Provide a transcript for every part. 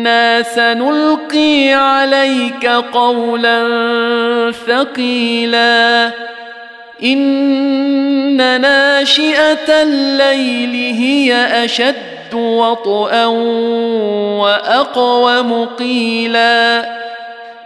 أنا سنلقي عليك قولا ثقيلا ان ناشئه الليل هي اشد وطئا واقوم قيلا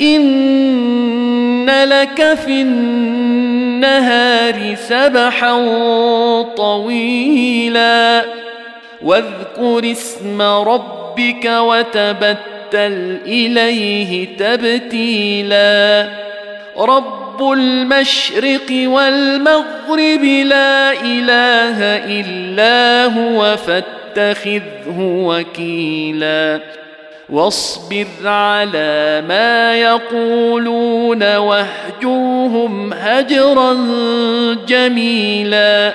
ان لك في النهار سبحا طويلا واذكر اسم ربك وتبتل إليه تبتيلا. رب المشرق والمغرب لا إله إلا هو فاتخذه وكيلا. واصبر على ما يقولون واهجرهم هجرا جميلا.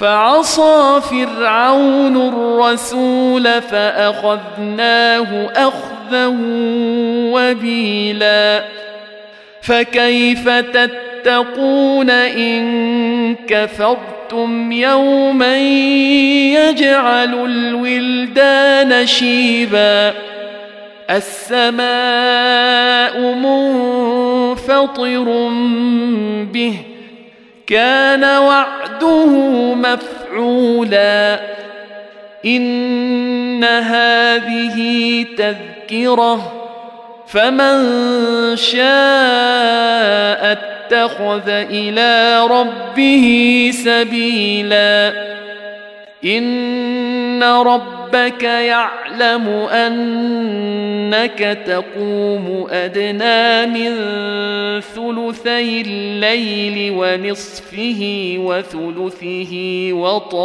فعصى فرعون الرسول فأخذناه اخذا وبيلا. فكيف تتقون إن كفرتم يوما يجعل الولدان شيبا؟ السماء منفطر به كان وعده مفعولا. إن هذه تذكرة فمن شاء اتخذ إلى ربه سبيلا. ان ربك يعلم انك تقوم ادنى من ثلثي الليل ونصفه وثلثه وطائفه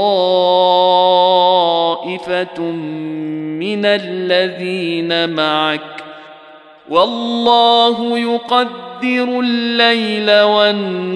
من الذين معك والله يقدر الليل والنهار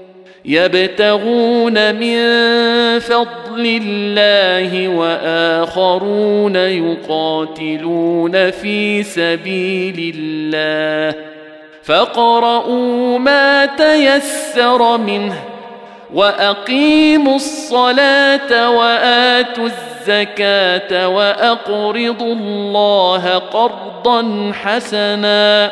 يبتغون من فضل الله وآخرون يقاتلون في سبيل الله. فاقرؤوا ما تيسر منه وأقيموا الصلاة وآتوا الزكاة وأقرضوا الله قرضا حسنا.